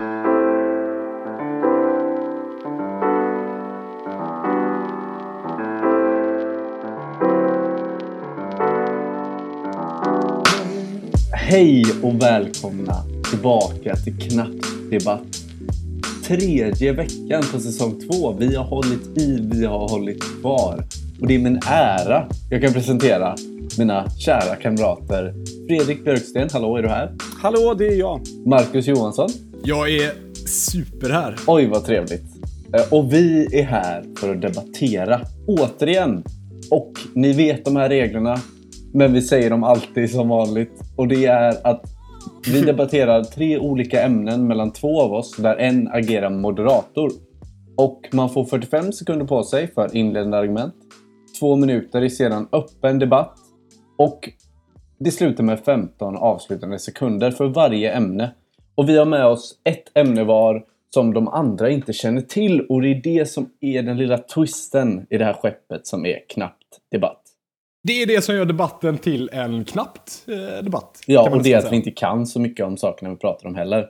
Hej och välkomna tillbaka till Knappt Debatt. Tredje veckan på säsong två. Vi har hållit i, vi har hållit kvar. Och det är min ära jag kan presentera mina kära kamrater. Fredrik Björksten, hallå, är du här? Hallå, det är jag. Marcus Johansson. Jag är super här. Oj, vad trevligt. Eh, Och vi är här för att debattera. Återigen. Och ni vet de här reglerna. Men vi säger dem alltid som vanligt. Och det är att vi debatterar tre olika ämnen mellan två av oss där en agerar moderator. Och man får 45 sekunder på sig för inledande argument. Två minuter är sedan öppen debatt. Och det slutar med 15 avslutande sekunder för varje ämne. Och vi har med oss ett ämne var som de andra inte känner till. Och det är det som är den lilla twisten i det här skeppet som är knappt debatt. Det är det som gör debatten till en knappt eh, debatt. Ja, och det är att vi inte kan så mycket om sakerna vi pratar om heller.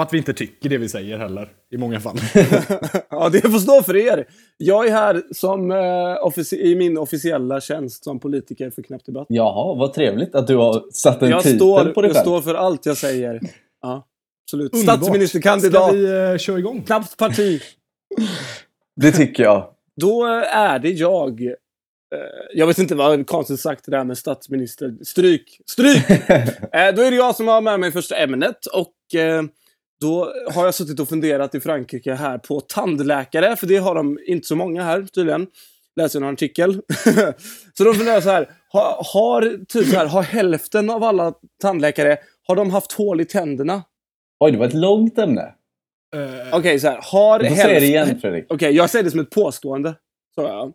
Och att vi inte tycker det vi säger heller, i många fall. Ja, det får stå för er. Jag är här som, eh, offici- i min officiella tjänst som politiker för Knappt Debatt. Jaha, vad trevligt att du har satt en Jag, titel står, på dig jag själv. står för allt jag säger. Ja, absolut. Underbart. Statsministerkandidat. Ska vi eh, köra igång? Knappt parti. Det tycker jag. Då är det jag. Eh, Jag vet inte vad konstigt sagt det där med statsminister. Stryk! Stryk! Eh, Då är det jag som har med mig första ämnet och eh, då har jag suttit och funderat i Frankrike här på tandläkare, för det har de inte så många här tydligen. Läser jag en artikel. så de funderar så här, har, har, typ så här, har hälften av alla tandläkare, har de haft hål i tänderna? Oj, det var ett långt ämne. Eh, Okej, så här, har hälften... säga det igen, Fredrik. Okej, jag säger det som ett påstående. Så ja.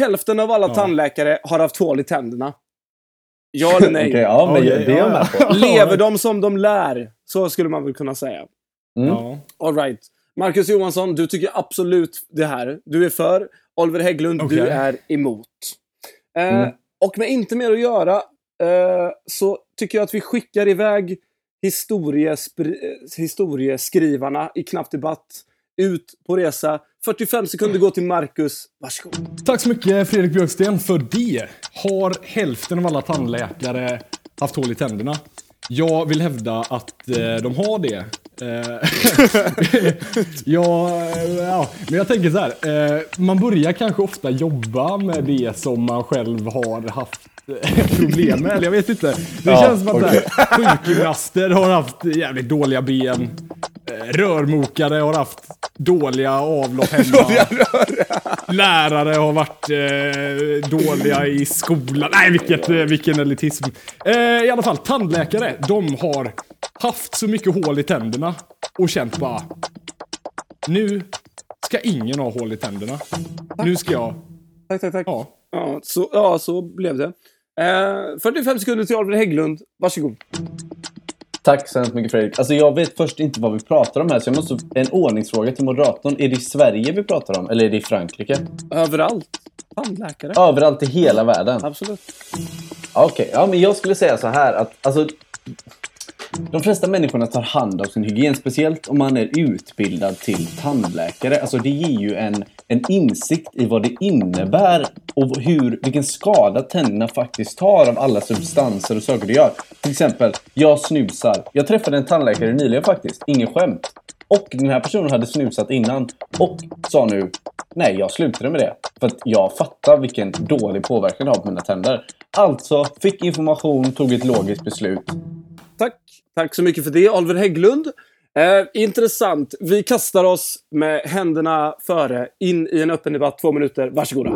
Hälften av alla Ja. tandläkare har haft hål i tänderna. Ja eller nej? Okej, ja, men Oj, det är jag ja, med ja. på. Lever de som de lär? Så skulle man väl kunna säga. Mm. Ja. All right. Marcus Johansson, du tycker absolut det här. Du är för. Oliver Hägglund, du Okej. är emot. Eh, Mm. Och med inte mer att göra eh, så tycker jag att vi skickar iväg eh, historieskrivarna i Knappt Debatt ut på resa. 45 sekunder går till Marcus. Varsågod. Tack så mycket Fredrik Björksten för det. Har hälften av alla tandläkare haft hål i tänderna? Jag vill hävda att eh, de har det. Eh, ja, eh, ja, men jag tänker så här. Eh, man börjar kanske ofta jobba med det som man själv har haft eh, problem med. Eller jag vet inte. Det Ja, känns som att här, sjukgymnaster har haft jävligt dåliga ben. Eh, Rörmokare har haft dåliga avlopp hemma. Lärare har varit eh, dåliga i skolan. Nej, vilket, eh, vilken elitism. Eh, I alla fall, tandläkare. De har haft så mycket hål i tänderna och känt bara... Nu ska ingen ha hål i tänderna. Nu ska jag... Tack, tack, tack. Ja. Ja, så, ja, så blev det. Eh, 45 sekunder till Oliver Hägglund. Varsågod. Tack så hemskt mycket Fredrik. Alltså jag vet först inte vad vi pratar om här så jag måste... En ordningsfråga till moderatorn. Är det i Sverige vi pratar om eller är det i Frankrike? Överallt. Tandläkare. Överallt i hela världen? Absolut. Okej, ja, men jag skulle säga så här att alltså, de flesta människorna tar hand om sin hygien, speciellt om man är utbildad till tandläkare. Alltså det ger ju en, en insikt i vad det innebär och hur, vilken skada tänderna faktiskt tar av alla substanser och saker du gör. Till exempel, jag snusar. Jag träffade en tandläkare nyligen faktiskt, ingen skämt. Och den här personen hade snusat innan och sa nu Nej, jag slutade med det. För att jag fattar vilken dålig påverkan det har på mina tänder. Alltså, fick information, tog ett logiskt beslut. Tack. Så mycket för det, Oliver Hägglund. Eh, intressant. Vi kastar oss med händerna före in i en öppen debatt. Två minuter. Varsågoda.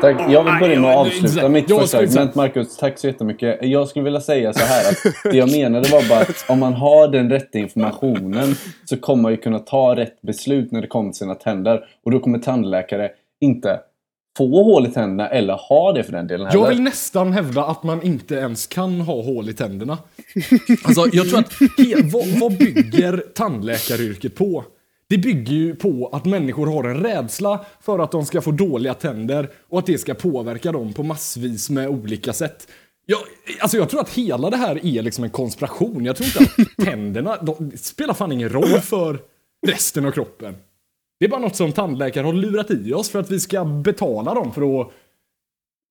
Tack. Jag vill börja med att avsluta mitt säga- argument, Marcus. Tack så jättemycket. Jag skulle vilja säga så här att det jag menade var bara att om man har den rätta informationen så kommer man ju kunna ta rätt beslut när det kommer till sina tänder. Och då kommer tandläkare inte få hål i tänderna eller ha det för den delen heller. Jag vill nästan hävda att man inte ens kan ha hål i tänderna. Alltså, jag tror att... Vad, vad bygger tandläkaryrket på? Det bygger ju på att människor har en rädsla för att de ska få dåliga tänder och att det ska påverka dem på massvis med olika sätt. Ja, alltså jag tror att hela det här är liksom en konspiration. Jag tror inte att tänderna, de spelar fan ingen roll för resten av kroppen. Det är bara något som tandläkare har lurat i oss för att vi ska betala dem för att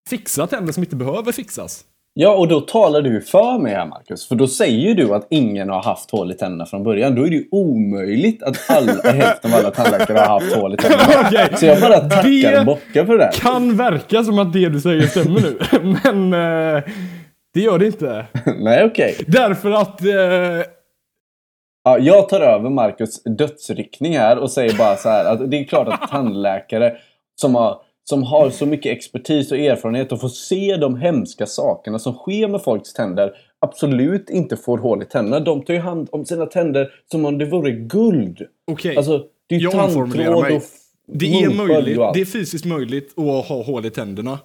fixa tänder som inte behöver fixas. Ja, och då talar du för mig här Marcus. För då säger du att ingen har haft hål i tänderna från början. Då är det ju omöjligt att alla, hälften av alla tandläkare har haft hål i tänderna. Okej. Så jag bara tackar Det och bockar för det där. Kan verka som att det du säger stämmer nu, men eh, det gör det inte. Nej, okej. Därför att eh, Ja, jag tar över Marcus dödsryckning här och säger bara så här att det är klart att tandläkare som har, som har så mycket expertis och erfarenhet och får se de hemska sakerna som sker med folks tänder absolut inte får hål i tänderna. De tar ju hand om sina tänder som om det vore guld. Okej, Alltså, det är ju jag omformulerar mig. det är möjligt, det är fysiskt möjligt att ha hål i tänderna.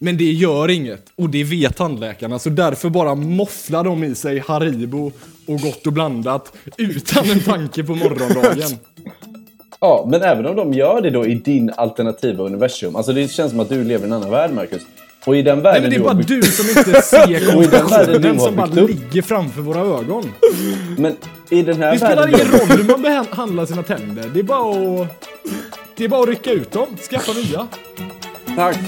Men det gör inget, och det vet tandläkarna, så därför bara mofflar de i sig Haribo och Gott och blandat utan en tanke på morgondagen. Ja, men även om de gör det då i din alternativa universum. Alltså det känns som att du lever i en annan värld, Marcus. Och i den Nej världen men det är du bara byggt- du som inte ser Och i den världen du konspirationen har som bara upp. ligger framför våra ögon. Men i den här Det spelar världen... ingen roll hur man behandlar sina tänder. Det är bara att... Det är bara att rycka ut dem, skaffa nya. Tack.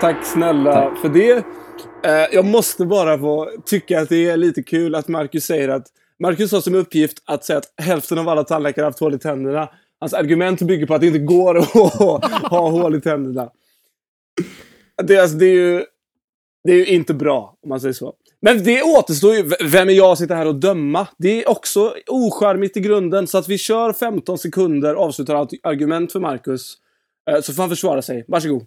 Tack snälla för det. Eh, jag måste bara få tycka att det är lite kul att Marcus säger att Marcus har som uppgift att säga att hälften av alla tandläkare har haft hål i tänderna. Hans argument bygger på att det inte går att ha hål i tänderna. Det, är alltså, det, är ju, det är ju inte bra, om man säger så. Men det återstår ju. Vem är jag att sitta här och döma? Det är också ocharmigt i grunden. Så att vi kör 15 sekunder, avslutar allt argument för Marcus. Eh, så får han försvara sig. Varsågod.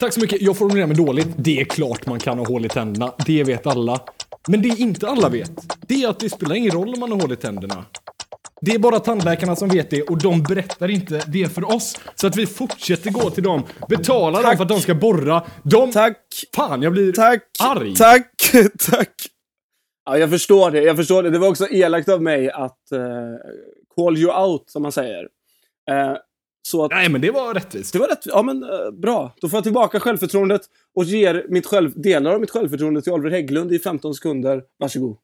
Tack så mycket. Jag formulerar mig dåligt. Det är klart man kan ha hål i tänderna. Det vet alla. Men det inte alla vet, det är att det spelar ingen roll om man har hål i tänderna. Det är bara tandläkarna som vet det och de berättar inte det för oss. Så att vi fortsätter gå till dem, betala dem Tack. för att de ska borra. De... Tack! Fan, jag blir Tack! arg. Tack! Tack! Ja, jag förstår det. Jag förstår det. Det var också elakt av mig att eh, call you out, som man säger. Eh, så att Nej, men det var rättvist. det var rätt. Ja, men eh, bra. Då får jag tillbaka självförtroendet och ger mitt själv, delar av mitt självförtroende till Oliver Hägglund i 15 sekunder. Varsågod.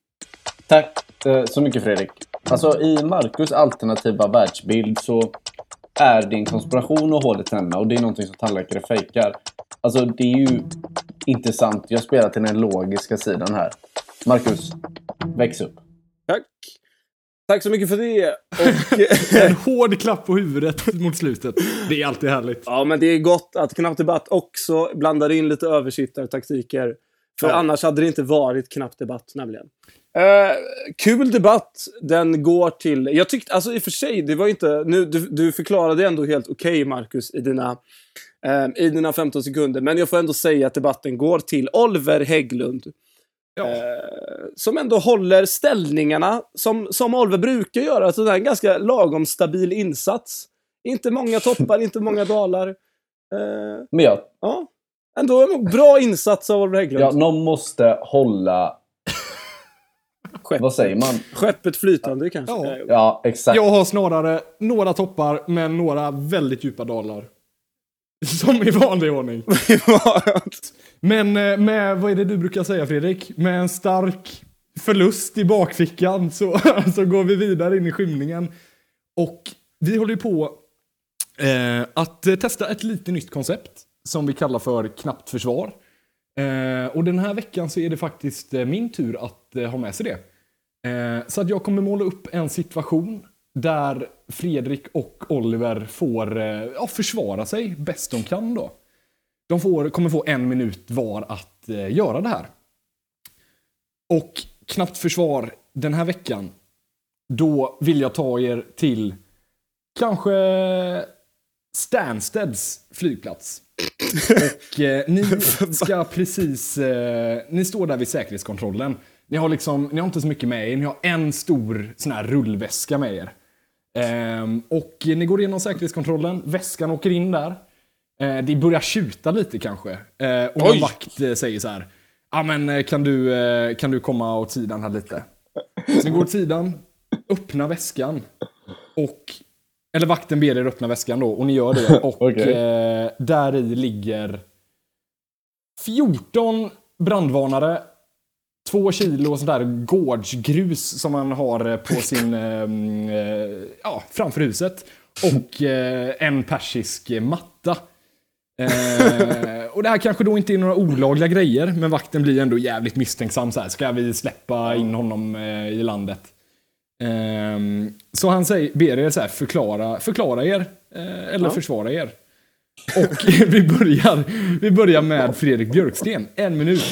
Tack eh, så mycket Fredrik. Alltså i Marcus alternativa världsbild så är din konspiration och hål i tänderna och det är någonting som tandläkare fejkar. Alltså det är ju inte sant. Jag spelar till den logiska sidan här. Marcus, väx upp. Tack! Tack så mycket för det. Och, En hård klapp på huvudet mot slutet. Det är alltid härligt. ja, men det är gott att Knapp Debatt också blandar in lite översittartaktiker. För Ja. annars hade det inte varit Knapp Debatt, nämligen. Eh, kul debatt. Den går till... Jag tyckte, alltså i och för sig, det var inte... Nu, du, du förklarade ändå helt okej, Marcus, i dina, eh, i dina 15 sekunder. Men jag får ändå säga att debatten går till Oliver Hägglund. Ja. Eh, som ändå håller ställningarna som, som Oliver brukar göra. Alltså det är en ganska lagom stabil insats. Inte många toppar, inte många dalar. Eh, Men jag, ja, ändå en bra insats av Oliver Hägglund. ja, någon måste hålla... Skepp. Vad säger man? Skeppet flytande kanske. Ja. Ja, exakt. Jag har snarare några toppar, men några väldigt djupa dalar. Som i vanlig ordning. Men eh, med, vad är det du brukar säga Fredrik? Med en stark förlust i bakfickan så, så går vi vidare in i skymningen. Och vi håller ju på eh, att testa ett lite nytt koncept som vi kallar för knappt försvar. Eh, och den här veckan så är det faktiskt eh, min tur att eh, ha med sig det. Eh, så att jag kommer måla upp en situation där Fredrik och Oliver får eh, ja, försvara sig bäst de kan då. De får, kommer få en minut var att eh, göra det här. Och knappt försvar den här veckan, då vill jag ta er till kanske Stansteds flygplats. Och eh, ni ska precis, eh, ni står där vid säkerhetskontrollen. Ni har liksom, ni har inte så mycket med er, ni har en stor sån här rullväska med er. Ehm, och ni går igenom säkerhetskontrollen, väskan åker in där. Eh, det börjar tjuta lite kanske. Eh, och en vakt eh, säger så här. Ja men eh, kan du, eh, kan du komma åt sidan här lite? Så ni går åt sidan, öppnar väskan. Och, eller vakten ber er öppna väskan då och ni gör det. Och Okej. eh, där i ligger 14 brandvarnare, två kilo sånt där gårdsgrus som man har på sin, ehm, eh, ja, framför huset. Och eh, en persisk matta. Eh, och det här kanske då inte är några olagliga grejer, men vakten blir ändå jävligt misstänksam. Så här, ska vi släppa in honom eh, i landet? Ehm, så han säger, ber er så här, förklara, förklara er, eh, eller försvara er. Och vi börjar, vi börjar med Fredrik Björksten. En minut.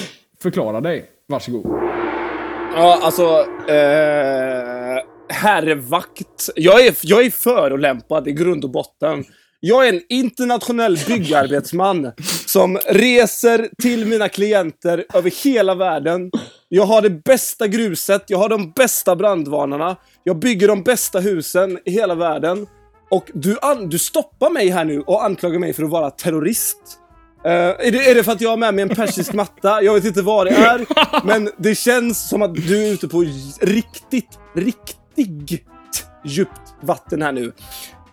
Förklara dig. Varsågod. Ja, alltså... Eh, herrvakt. Jag är, jag är förolämpad i grund och botten. Jag är en internationell byggarbetsman som reser till mina klienter över hela världen. Jag har det bästa gruset, jag har de bästa brandvarnarna, jag bygger de bästa husen i hela världen. Och du, an- du stoppar mig här nu och anklagar mig för att vara terrorist. Uh, är, det, är det för att jag har med mig en persisk matta? Jag vet inte vad det är, men det känns som att du är ute på riktigt, riktigt djupt vatten här nu.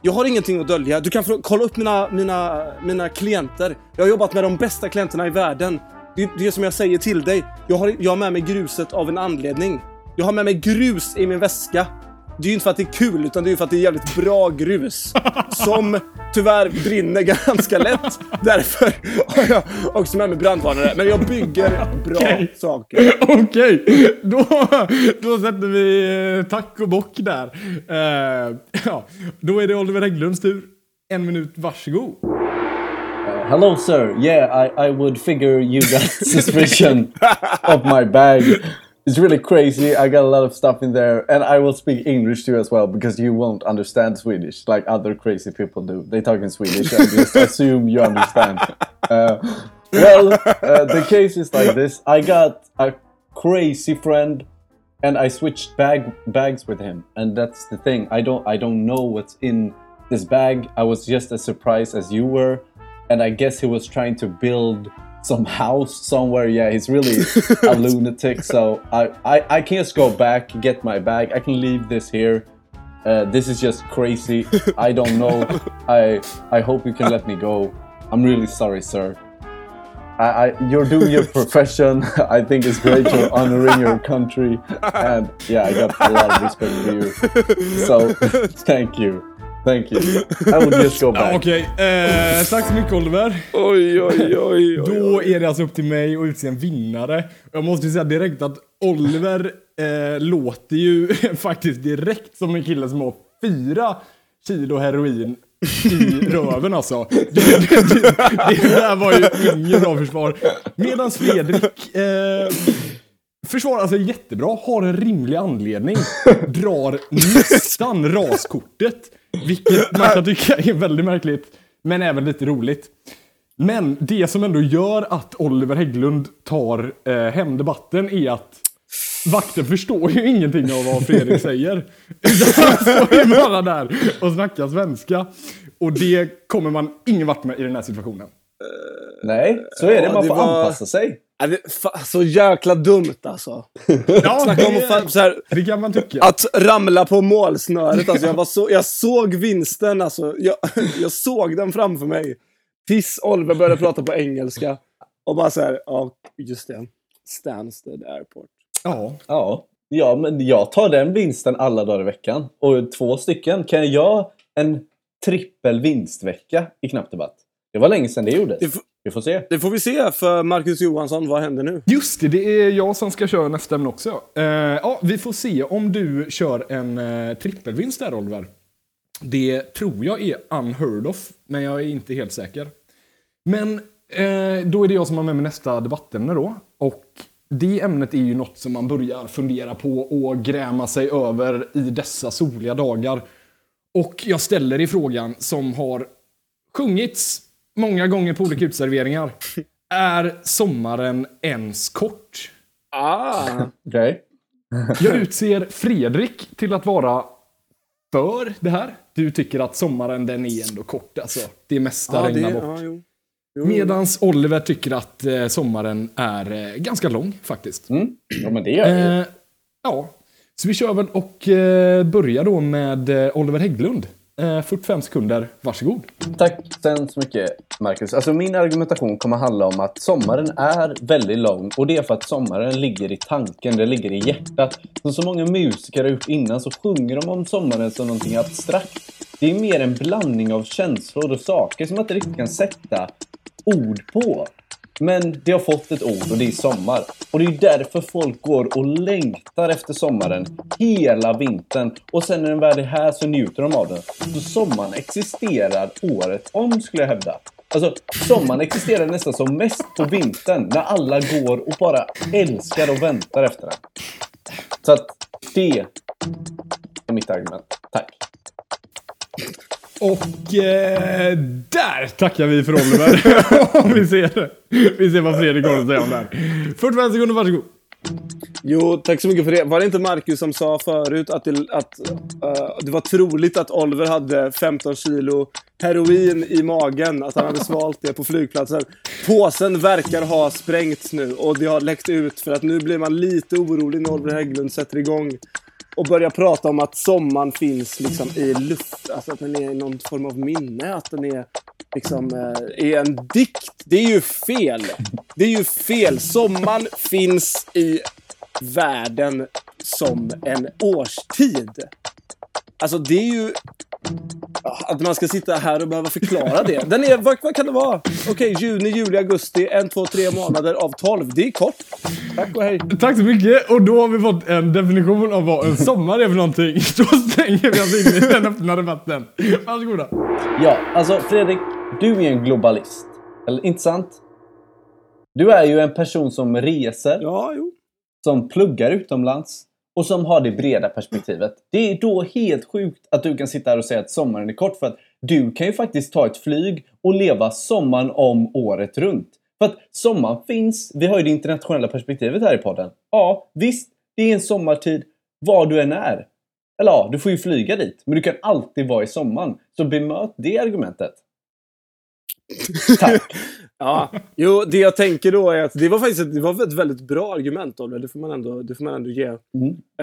Jag har ingenting att dölja. Du kan få kolla upp mina, mina, mina klienter. Jag har jobbat med de bästa klienterna i världen. Det är det som jag säger till dig. Jag har, jag har med mig gruset av en anledning. Jag har med mig grus i min väska. Det är ju inte för att det är kul, utan det är ju för att det är jävligt bra grus. Som tyvärr brinner ganska lätt. Därför har jag också med mig brandvarnare. Men jag bygger bra Okej. saker. Okej, då, då sätter vi eh, tack och bock där. Eh, ja, då är det Oliver Hägglunds tur. En minut, varsågod. Hello, sir. Yeah, I, I would figure you got suspicion of my bag. It's really crazy. I got a lot of stuff in there, and I will speak English too as well because you won't understand Swedish like other crazy people do. They talk in Swedish and just assume you understand. Uh, well, uh, the case is like this. I got a crazy friend, and I switched bag bags with him, and that's the thing. I don't I don't know what's in this bag. I was just as surprised as you were and I guess he was trying to build some house somewhere. Yeah, he's really a lunatic. So I, I, I can just go back, get my bag. I can leave this here. Uh, this is just crazy. I don't know. I I hope you can let me go. I'm really sorry, sir. I, I you're doing your profession. I think it's great. You're honoring your country, and yeah, I got a lot of respect for you. So thank you, thank you. I will just go back. Okej, eh, tack så mycket Oliver. Oj, oj, oj. oj. Då är det alltså upp till mig att utse en vinnare. Jag måste ju säga direkt att Oliver eh, låter ju faktiskt direkt som en kille som har fyra kilo heroin i röven alltså. Det, det, det, det där var ju inget bra försvar. Medan Fredrik eh, försvarar sig jättebra, har en rimlig anledning, drar nästan raskortet. Vilket man kan tycka är väldigt märkligt, men även lite roligt. Men det som ändå gör att Oliver Hägglund tar eh, hem debatten är att vakten förstår ju ingenting av vad Fredrik säger. Utan han står ju bara där och snackar svenska. Och det kommer man ingen vart med i den här situationen. Nej, så är det. Man får anpassa sig. Så jäkla dumt alltså. Ja, Snacka om att, så här, det kan man tycka. att ramla på målsnöret. Alltså, jag, var så, jag såg vinsten, alltså. Jag, jag såg den framför mig. Tills Oliver började prata på engelska. Och bara så här, ja, just det. Stansted Airport. Ja, Ja. ja, men jag tar den vinsten alla dagar i veckan. Och två stycken. Kan jag en trippel vinstvecka i Knappdebatt? Det var länge sedan det gjordes. Det, Vi får se. det får vi se för Marcus Johansson. Vad händer nu? Just det, det är jag som ska köra nästa ämne också. Eh, ja, vi får se om du kör en uh, trippelvinst där Oliver. Det tror jag är unheard of, men jag är inte helt säker. Men eh, då är det jag som har med mig nästa debattämne då. Och det ämnet är ju något som man börjar fundera på och gräma sig över i dessa soliga dagar. Och jag ställer i frågan som har sjungits många gånger på olika utserveringar. Är sommaren ens kort? Ah, Okej. Jag utser Fredrik till att vara för det här. Du tycker att sommaren den är ändå kort alltså. Det mesta det, regnar bort. ja, jo. Jo. Medans Oliver tycker att eh, sommaren är eh, ganska lång faktiskt. Mm. Ja, men det gör jag ju. Eh, ja, så vi kör väl och eh, börjar då med eh, Oliver Hägglund. Eh, 45 sekunder, varsågod. Tack så hemskt mycket, Marcus. Alltså, min argumentation kommer handla om att sommaren är väldigt lång och det är för att sommaren ligger i tanken, den ligger i hjärtat. Som så många musiker har gjort innan så sjunger de om sommaren som någonting abstrakt. Det är mer en blandning av känslor och saker som man inte riktigt kan sätta ord på. Men det har fått ett ord och det är sommar. Och det är därför folk går och längtar efter sommaren hela vintern. Och sen när den väl är här så njuter de av den. Så sommaren existerar året om skulle jag hävda. Alltså, sommaren existerar nästan som mest på vintern när alla går och bara älskar och väntar efter den. Så att det är mitt argument. Tack. Och eh, där tackar vi för Oliver. vi, ser, vi ser vad Fredrik har att säga om det här. 45 sekunder, varsågod. Jo, tack så mycket för det. Var det inte Marcus som sa förut att det, att, uh, det var troligt att Oliver hade 15 kilo heroin i magen? Att han hade svalt det på flygplatsen. Påsen verkar ha sprängts nu och det har läckt ut för att nu blir man lite orolig när Oliver Hägglund sätter igång och börja prata om att sommaren finns liksom i luft. Alltså att den är någon form av minne. Att den är liksom eh, är en dikt. Det är ju fel. Det är ju fel. Sommaren finns i världen som en årstid. Alltså det är ju... Att man ska sitta här och behöva förklara det. Den är, vad, vad kan det vara? Okej, juni, juli, augusti. En, två, tre månader av tolv. Det är kort. Tack och hej. Tack så mycket. Och då har vi fått en definition av vad en sommar är för någonting. Då stänger vi oss in i den öppna debatten. Varsågoda. Ja, alltså Fredrik, du är en globalist. Eller inte sant? Du är ju en person som reser, Ja, jo. som pluggar utomlands och som har det breda perspektivet. Det är då helt sjukt att du kan sitta här och säga att sommaren är kort för att du kan ju faktiskt ta ett flyg och leva sommaren om året runt. För att sommaren finns, vi har ju det internationella perspektivet här i podden. Ja, visst, det är en sommartid var du än är. Eller ja, du får ju flyga dit, men du kan alltid vara i sommaren. Så bemöt det argumentet. Tack! Ja, jo, det jag tänker då är att det var faktiskt ett, det var ett väldigt bra argument, Oliver. Det får man ändå, det får man ändå ge. Mm.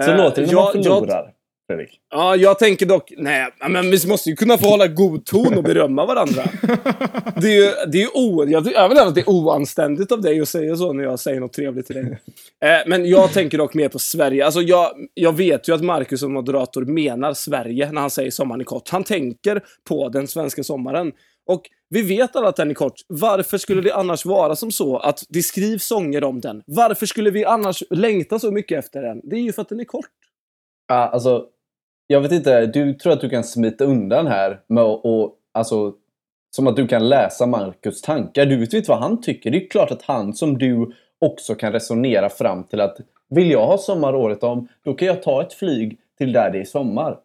Så Eh, låter det när jag- man förlorar, Fredrik. Ja, jag tänker dock... Nej, men vi måste ju kunna få hålla god ton och berömma varandra. Det är ju det är o, jag, vill att det är oanständigt av dig att säga så när jag säger något trevligt till dig. Eh, men jag tänker dock mer på Sverige. Alltså jag, jag vet ju att Marcus som moderator menar Sverige när han säger sommaren är kort. Han tänker på den svenska sommaren. Och vi vet alla att den är kort. Varför skulle det annars vara som så att det skrivs sånger om den? Varför skulle vi annars längta så mycket efter den? Det är ju för att den är kort. Ja, alltså, jag vet inte, du tror att du kan smita undan här med att, och, alltså, som att du kan läsa Marcus tankar. Du vet ju inte vad han tycker. Det är ju klart att han som du också kan resonera fram till att vill jag ha sommar året om, då kan jag ta ett flyg till där det är sommar.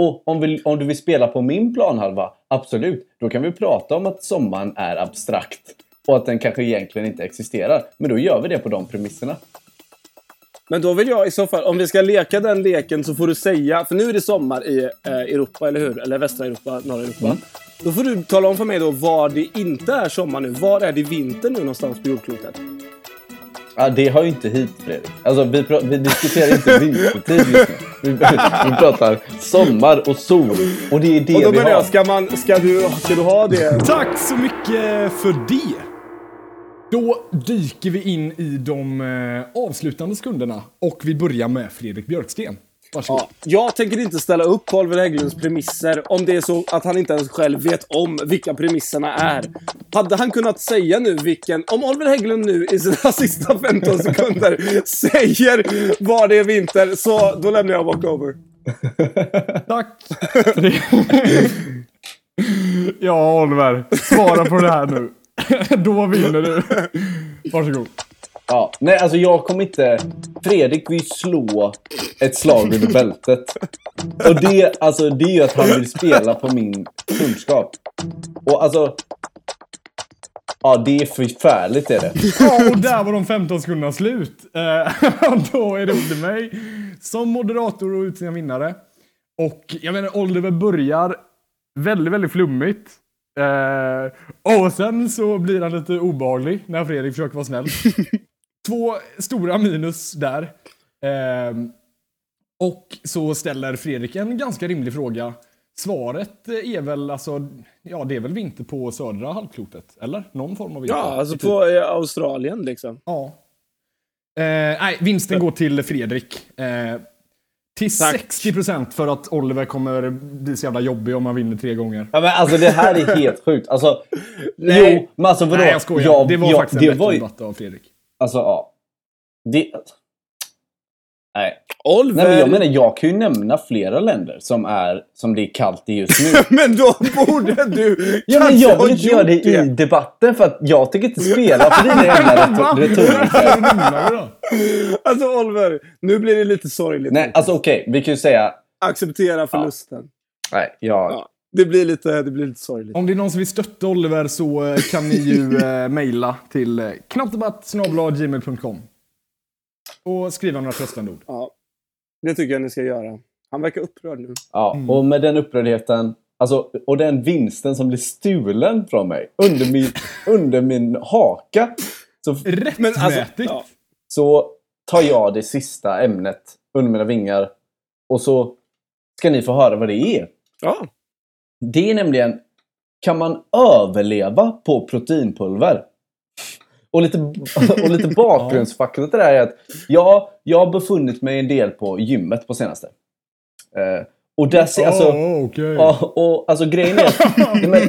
Och om, vi, om du vill spela på min planhalva, absolut, då kan vi prata om att sommaren är abstrakt och att den kanske egentligen inte existerar. Men då gör vi det på de premisserna. Men då vill jag i så fall, om vi ska leka den leken så får du säga, för nu är det sommar i eh, Europa, eller hur? Eller västra Europa, norra Europa. Mm. Då får du tala om för mig då var det inte är sommar nu. Var är det vinter nu någonstans på jordklotet? Ja, det har ju inte hit Fredrik. Alltså, vi, vi diskuterar inte vintertid just nu. Vi, vi pratar sommar och sol. Och det är det Och då vi menar har. jag, ska, man, ska, du, ska du ha det? Tack så mycket för det. Då dyker vi in i de eh, avslutande sekunderna och vi börjar med Fredrik Björksten. Varsågod. Ja, jag tänker inte ställa upp på Oliver Hägglunds premisser om det är så att han inte ens själv vet om vilka premisserna är. Hade han kunnat säga nu vilken... Om Oliver Hägglund nu i sina sista 15 sekunder säger var det är vinter, så då lämnar jag walkover. Tack. ja, Oliver. Svara på det här nu. Då vinner du. Varsågod. Ja, nej, alltså jag kommer inte... Fredrik vill ju slå ett slag under bältet. Och det, alltså, det är ju att han vill spela på min kunskap. Och alltså... Ja, det är förfärligt är det. Ja, och där var de 15 sekunderna slut. Eh, då är det upp till mig som moderator att utse en vinnare. Och jag menar, Oliver börjar väldigt, väldigt flummigt. Eh, och sen så blir han lite obehaglig när Fredrik försöker vara snäll. Två stora minus där. Eh, och så ställer Fredrik en ganska rimlig fråga svaret är väl alltså, ja det är väl vinter på södra halvklotet, eller? Någon form av vinter. Ja, alltså Typ. på eh, Australien liksom. Ja. Eh, nej, vinsten går till Fredrik. Eh, till Tack. 60% för att Oliver kommer bli så jävla jobbig om han vinner tre gånger. Ja, men alltså det här är helt sjukt. Alltså, Nej. Jo, men alltså vadå? Nej, jag skojar. Jag- det var jag- faktiskt en bättre var debatt av Fredrik. Alltså, ja. Det... Nej. Oliver! Nej, men jag menar, jag kan ju nämna flera länder som, är, som det är kallt i just nu. Men då borde du Ja, men jag vill inte göra det gjort i debatten för att jag tänker inte spela på dina jävla retor- retoriker. Alltså Oliver, nu blir det lite sorgligt. Nej, alltså okej, vi kan ju säga... Acceptera förlusten. Nej, jag... Ja. Det, blir lite, det blir lite sorgligt. Om det är någon som vill stötta Oliver så eh, kan ni ju eh, mejla till eh, knappdebatt.gmail.com och skriva några tröstande ord. Ja. Det tycker jag ni ska göra. Han verkar upprörd nu. Ja, och med den upprördheten, alltså, och den vinsten som blir stulen från mig under min, under min haka, så, Rättmätigt! Men alltså, ja. så tar jag det sista ämnet under mina vingar och så ska ni få höra vad det är. ja. Det är nämligen, kan man överleva på proteinpulver? Och lite, och lite bakgrundsfakta till det här är att jag, jag har befunnit mig en del på gymmet på senaste. Eh, och där ser alltså... Åh, okej. Ja, och alltså grejen är men,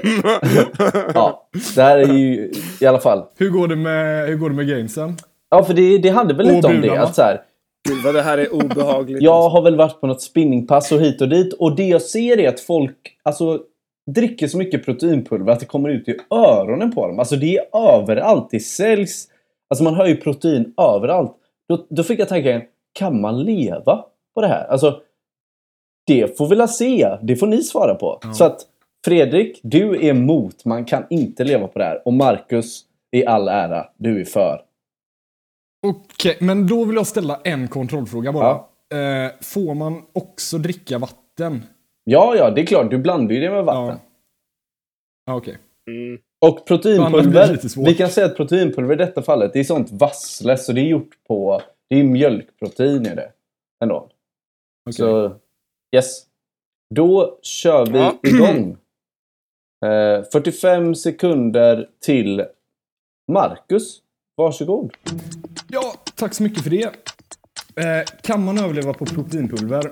ja, det här är ju i alla fall... Hur går det med, hur går det med gamesen? Ja, för det, det hade väl Och lite om det. Att så här, Gud vad det här är obehagligt. jag har väl varit på något spinningpass och hit och dit. Och det jag ser är att folk alltså, dricker så mycket proteinpulver att det kommer ut i öronen på dem. Alltså det är överallt. Det säljs. Alltså man hör ju protein överallt. Då, då fick jag tanken, kan man leva på det här? Alltså, det får vi la se. Det får ni svara på. Så att Fredrik, du är emot. Man kan inte leva på det här. Och Marcus, i all ära, du är för. Okej, men då vill jag ställa en kontrollfråga bara. Eh, får man också dricka vatten? Ja, ja, det är klart. Du blandar ju det med vatten. Ja. Ja, Okej. Mm. Och proteinpulver. Vi kan säga att proteinpulver i detta fallet, det är sånt vassle. Så det är gjort på... Det är mjölkprotein i det. Ändå. Okej. Så, yes. Då kör vi Ja. igång. Eh, 45 sekunder till Marcus. Varsågod. Ja, tack så mycket för det. Eh, kan man överleva på proteinpulver?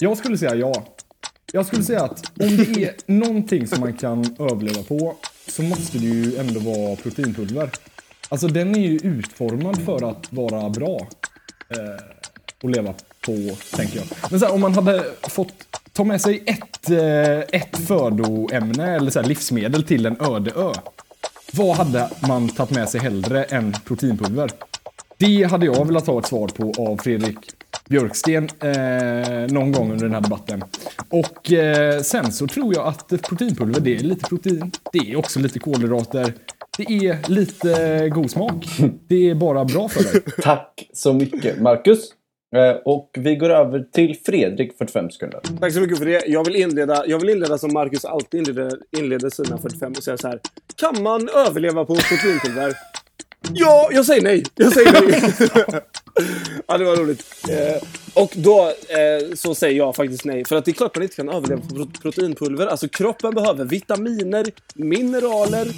Jag skulle säga ja. Jag skulle säga att om det är någonting som man kan överleva på så måste det ju ändå vara proteinpulver. Alltså den är ju utformad för att vara bra eh, att leva på, tänker jag. Men så här, om man hade fått ta med sig ett, eh, ett födoämne eller så här, livsmedel till en öde ö. Vad hade man tagit med sig hellre än proteinpulver? Det hade jag velat ha ett svar på av Fredrik Björksten eh, någon gång under den här debatten. Och eh, sen så tror jag att proteinpulver, det är lite protein. Det är också lite kolhydrater. Det är lite god smak. Det är bara bra för dig. Tack så mycket Marcus. Eh, och vi går över till Fredrik 45 sekunder. Tack så mycket för det. Jag vill inleda, jag vill inleda som Marcus alltid inleder, inleder sina 45 och säga så här. Kan man överleva på proteinpulver? Ja, jag säger nej. Jag säger nej. ja, det var roligt. Eh, och då eh, så säger jag faktiskt nej. För att det är klart man inte kan överleva på pro- proteinpulver. Alltså kroppen behöver vitaminer, mineraler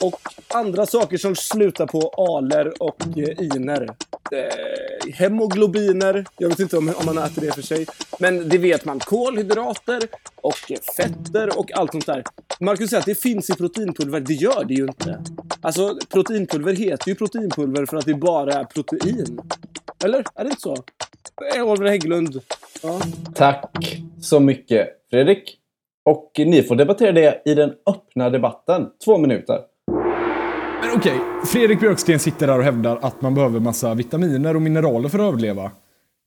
och andra saker som slutar på aler och eh, iner. Eh, hemoglobiner. Jag vet inte om, om man äter det för sig. Men det vet man. Kolhydrater och fetter och allt sånt där. Marcus säger att det finns i proteinpulver. Det gör det ju inte. Alltså, proteinpulver heter ju proteinpulver för att det bara är protein. Eller? Är det inte så? Eh, Oliver Hägglund. Ja. Tack så mycket Fredrik. Och ni får debattera det i den öppna debatten. Två minuter. Men okej, Fredrik Björksten sitter där och hävdar att man behöver massa vitaminer och mineraler för att överleva.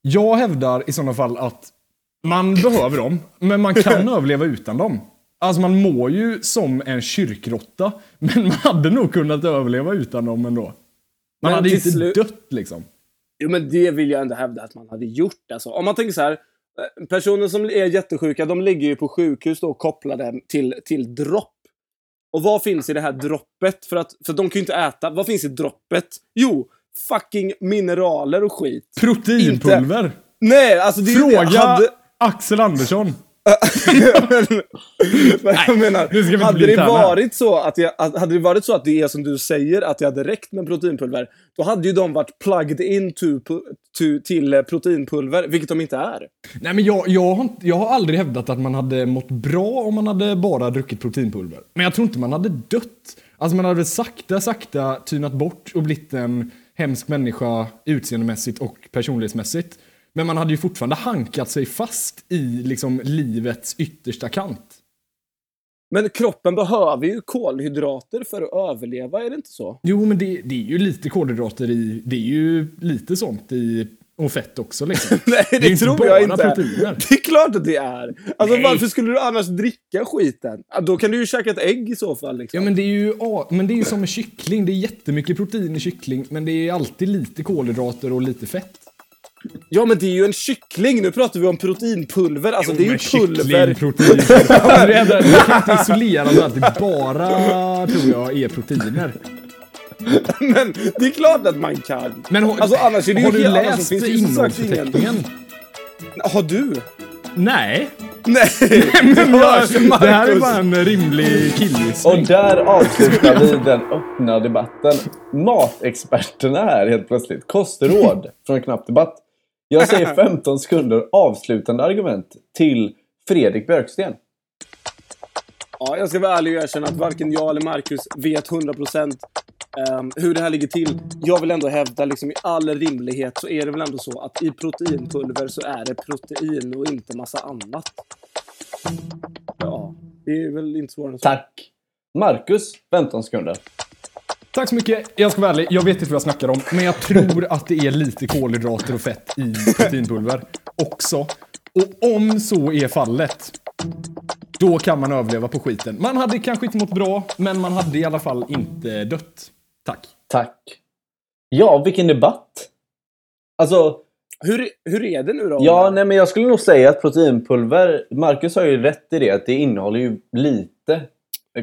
Jag hävdar i sådana fall att man behöver dem, men man kan överleva utan dem. Alltså man mår ju som en kyrkråtta, men man hade nog kunnat överleva utan dem ändå. Man Men hade till inte slut- dött liksom. Jo, men det vill jag ändå hävda att man hade gjort. Alltså, om man tänker så här. eh, Personer som är jättesjuka, de ligger ju på sjukhus då kopplade till, till dropp. Och vad finns i det här droppet? För att, för de kan ju inte äta. Vad finns i droppet? Jo, fucking mineraler och skit. Proteinpulver. Nej, alltså det är Fråga. Hade, Axel Andersson. Men, men jag menar, hade det, varit så att jag, att, hade det varit så att det är som du säger, att jag hade räckt med proteinpulver, då hade ju de varit plugged in to, to, till eh, proteinpulver, vilket de inte är. Nej men jag, jag, har jag har aldrig hävdat att man hade mått bra om man hade bara druckit proteinpulver. Men jag tror inte man hade dött. Alltså man hade sakta, sakta tynat bort och blivit en hemsk människa utseendemässigt och personlighetsmässigt. Men man hade ju fortfarande hankat sig fast i liksom livets yttersta kant. Men kroppen behöver ju kolhydrater för att överleva, är det inte så? Jo, men det, det är ju lite kolhydrater i, det är ju lite sånt i, och fett också liksom. Nej, det, inte tror jag inte. proteiner. Det är klart att det är. Alltså Nej. varför skulle du annars dricka skiten? Då kan du ju käka ett ägg i så fall. Liksom. Ja, men det är ju men det är ju som med kyckling. Det är jättemycket protein i kyckling, men det är alltid lite kolhydrater och lite fett. Ja, men det är ju en kyckling. Nu pratar vi om proteinpulver. Alltså, det är ju pulver. Kyckling, protein. Du kan inte isolera att det bara, tror jag, är proteiner. Men det är klart att man kan. Men har, Alltså, annars är det ju har du helt- annars läst finns det ju sagt ingen- innehållsförteckningen? Har du? Nej. Nej! Men Det jag, det här är bara en rimlig Och killgissning. där avslutar vi den öppna debatten. Matexperterna här helt plötsligt. Kostråd från Knapp Debatt. Jag säger 15 sekunder avslutande argument till Fredrik Björksten. Ja, jag ska vara ärlig och erkänna att varken jag eller Marcus vet 100% um, hur det här ligger till. Jag vill ändå hävda, liksom, i all rimlighet, så är det väl ändå så att i proteinpulver så är det protein och inte massa annat. Ja, det är väl inte svårare än så. Tack. Marcus, 15 sekunder. Tack så mycket. Jag ska vara ärlig, jag vet inte vad jag snackar om, men jag tror att det är lite kolhydrater och fett i proteinpulver också. Och om så är fallet, då kan man överleva på skiten. Man hade kanske inte mått bra, men man hade i alla fall inte dött. Tack. Tack. Ja, vilken debatt. Alltså, Hur, hur är det nu då? ja, nej, men jag skulle nog säga att proteinpulver, Marcus har ju rätt i det, att det innehåller ju lite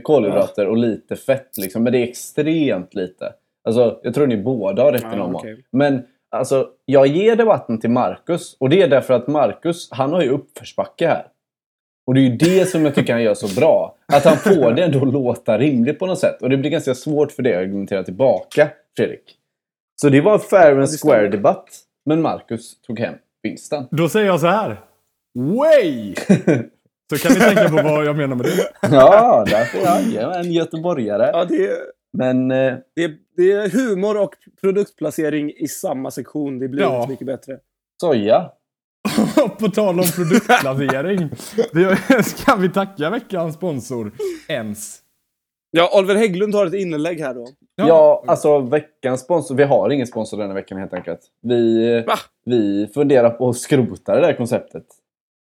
kolhydrater och lite fett. Liksom, men det är extremt lite. Alltså, jag tror ni båda har rätt i någon mån. Men alltså, jag ger debatten till Marcus. Och det är därför att Marcus, han har ju uppförsbacke här. Och det är ju det som jag tycker han gör så bra. Att han får det ändå låta rimligt på något sätt. Och det blir ganska svårt för dig att argumentera tillbaka, Fredrik. Så det var en fair and stämmer. square debatt. Men Marcus tog hem vinsten. Då säger jag så här. Way! Så kan ni tänka på vad jag menar med det. Ja, därför är jag en göteborgare. Ja, det, är- Men eh, det, är- det är humor och produktplacering i samma sektion. Det blir Ja. inte mycket bättre. soja. på tal om produktplacering. Vi- Ska vi tacka veckans sponsor ens? Ja, Oliver Hägglund har ett inlägg här då. Ja, alltså veckans sponsor. Vi har ingen sponsor denna veckan helt enkelt. Vi, Va? vi funderar på att skrota det där konceptet.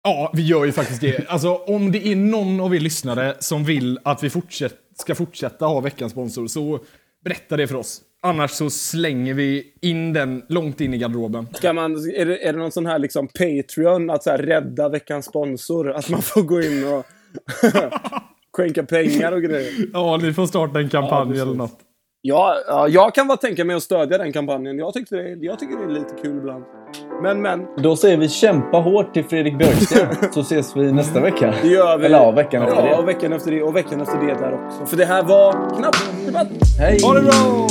Ja, vi gör ju faktiskt det. Alltså, om det är någon av er lyssnare som vill att vi fortsätt, ska fortsätta ha veckans sponsor, så berätta det för oss. Annars så slänger vi in den långt in i garderoben. Ska man, är, det, är det någon sån här liksom Patreon, att så här rädda veckans sponsor? Att man får gå in och skänka pengar och grejer? Ja, ni får starta en kampanj precis. eller något. Ja, ja, jag kan bara tänka mig att stödja den kampanjen. Jag, tyckte det, jag tycker det är lite kul ibland. Men, men, Då säger vi kämpa hårt till Fredrik Björksten så ses vi nästa vecka. det gör vi. Eller ja, veckan efter Ja, det. och veckan efter det. Och veckan efter det där också. För det här var knappt debatt. Hej! Ha det bra!